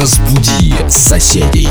Разбуди соседей.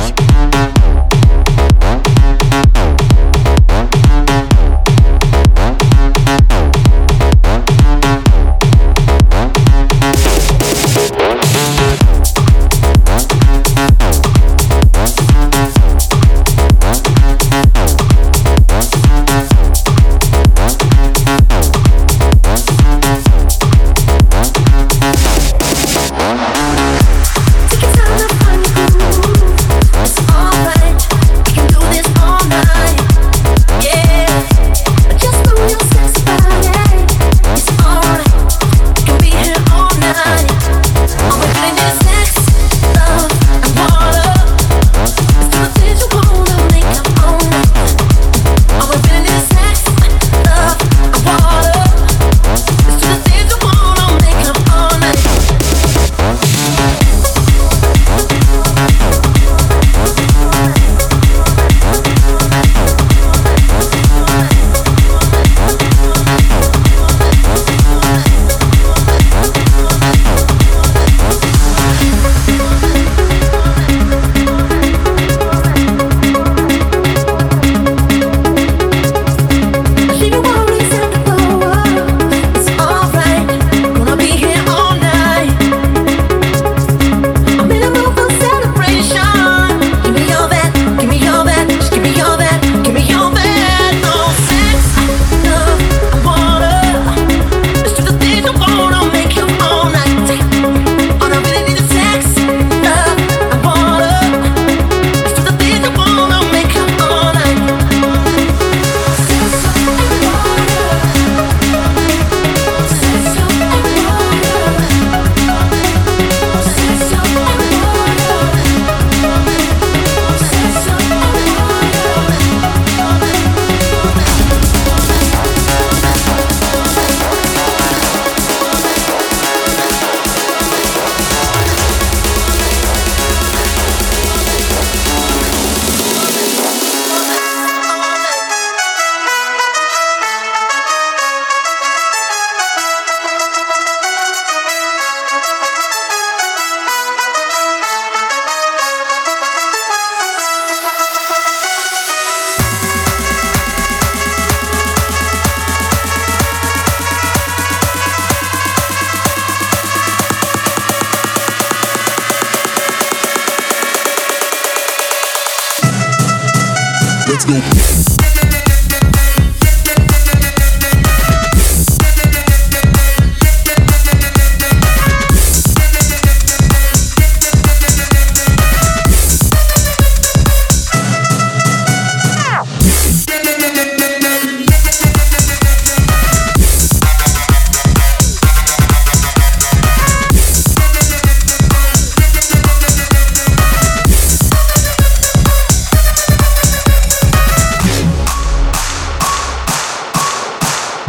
let's go.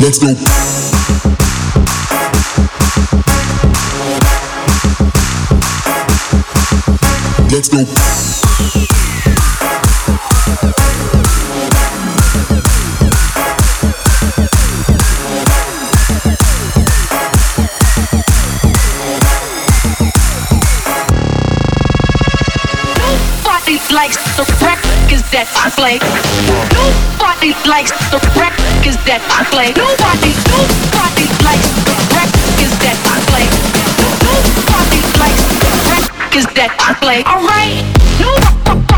Let's go. Let's go. That I play. Nobody likes the records that I play. Nobody, nobody likes the records that I play. Nobody likes the records that I play. Alright, nobody,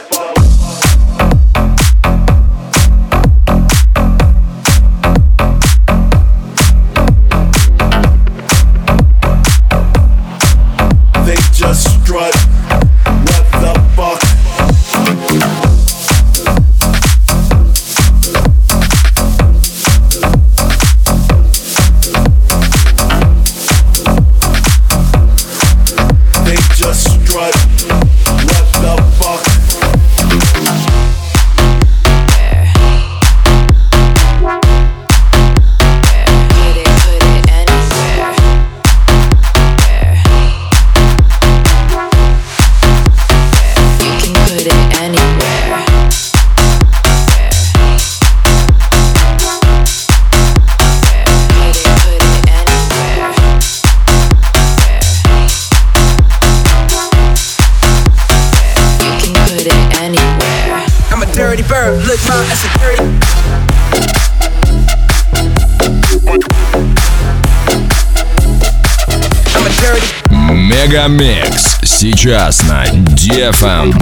Мегамикс. Сейчас на DFM.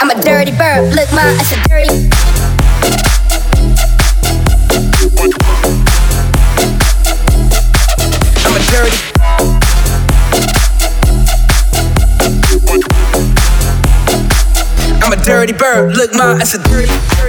I'm a dirty bird. Look, ma, it's a dirty. I'm a dirty. I'm a dirty bird. Look, my ass a dirty. dirty, dirty,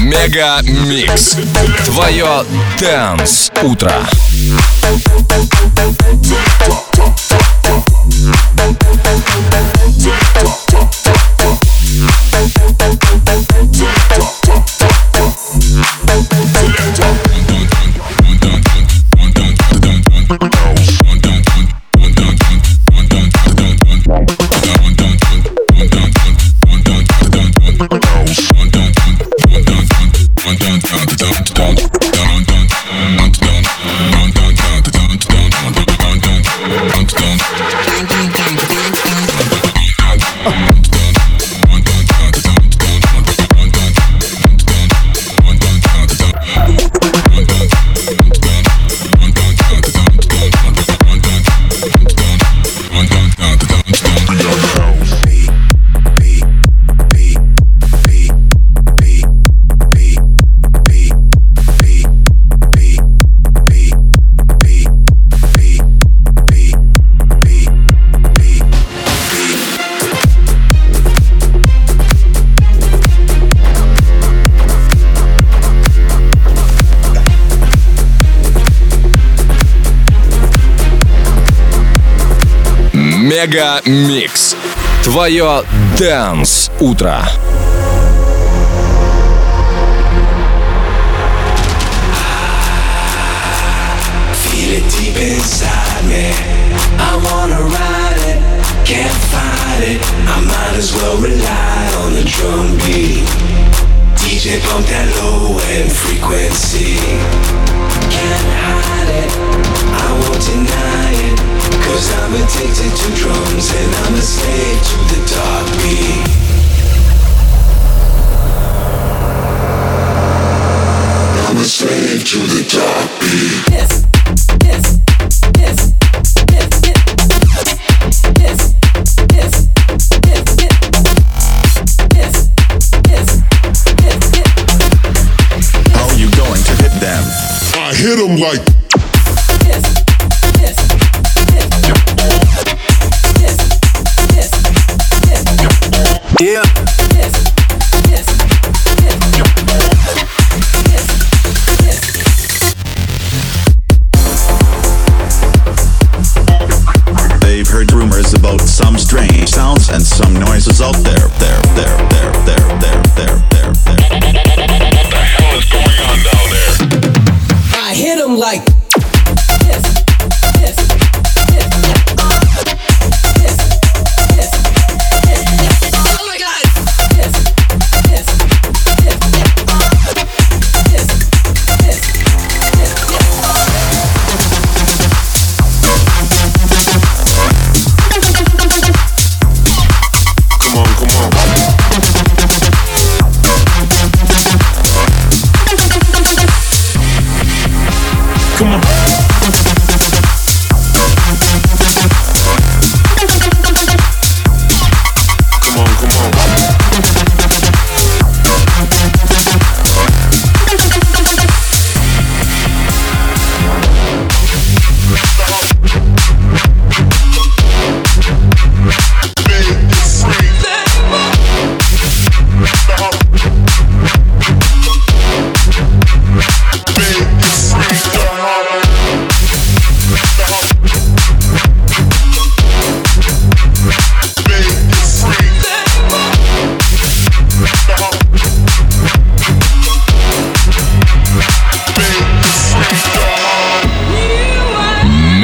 Мега Микс. Твое Дэнс Утро. Мега Микс. Твое Дэнс Утро. I wanna ride it, can't fight it. I might as well rely on the drum beat. DJ pump that low end frequency. Can't hide it, I won't deny. Cause I'm addicted to drums and I'm a slave to the dark beat. I'm a slave to the dark beat. How you going to hit them? I hit him like They've heard rumors about some strange sounds and some noises out there. There, there,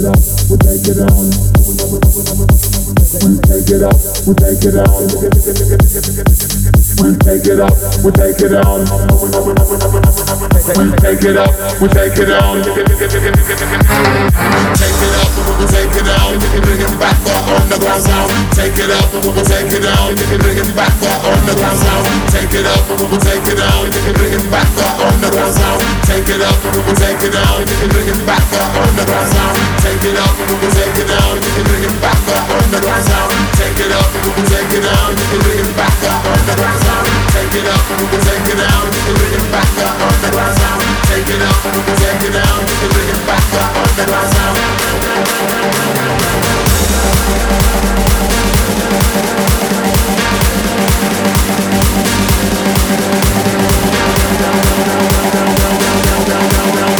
it off, we take it on. We take it out. we take it on. We take it up, we take it on. We take it up, we take it on. Take it up, we take it on. Bring it back for underground sound. Take it up, we take it on. Bring it back for underground sound. Take it up, we take it on. Bring it back for underground sound. Take it up, we take it on. Bring it back for underground sound. Take it up, we take it on. Bring it back for underground sound. Take it up, we take it on. Bring it back for underground sound down, take it out, take it down, bring it back up on the ground. Take it up, take it down, bring it back up on the ground. Down, down, down, down, down, down, down, down, down.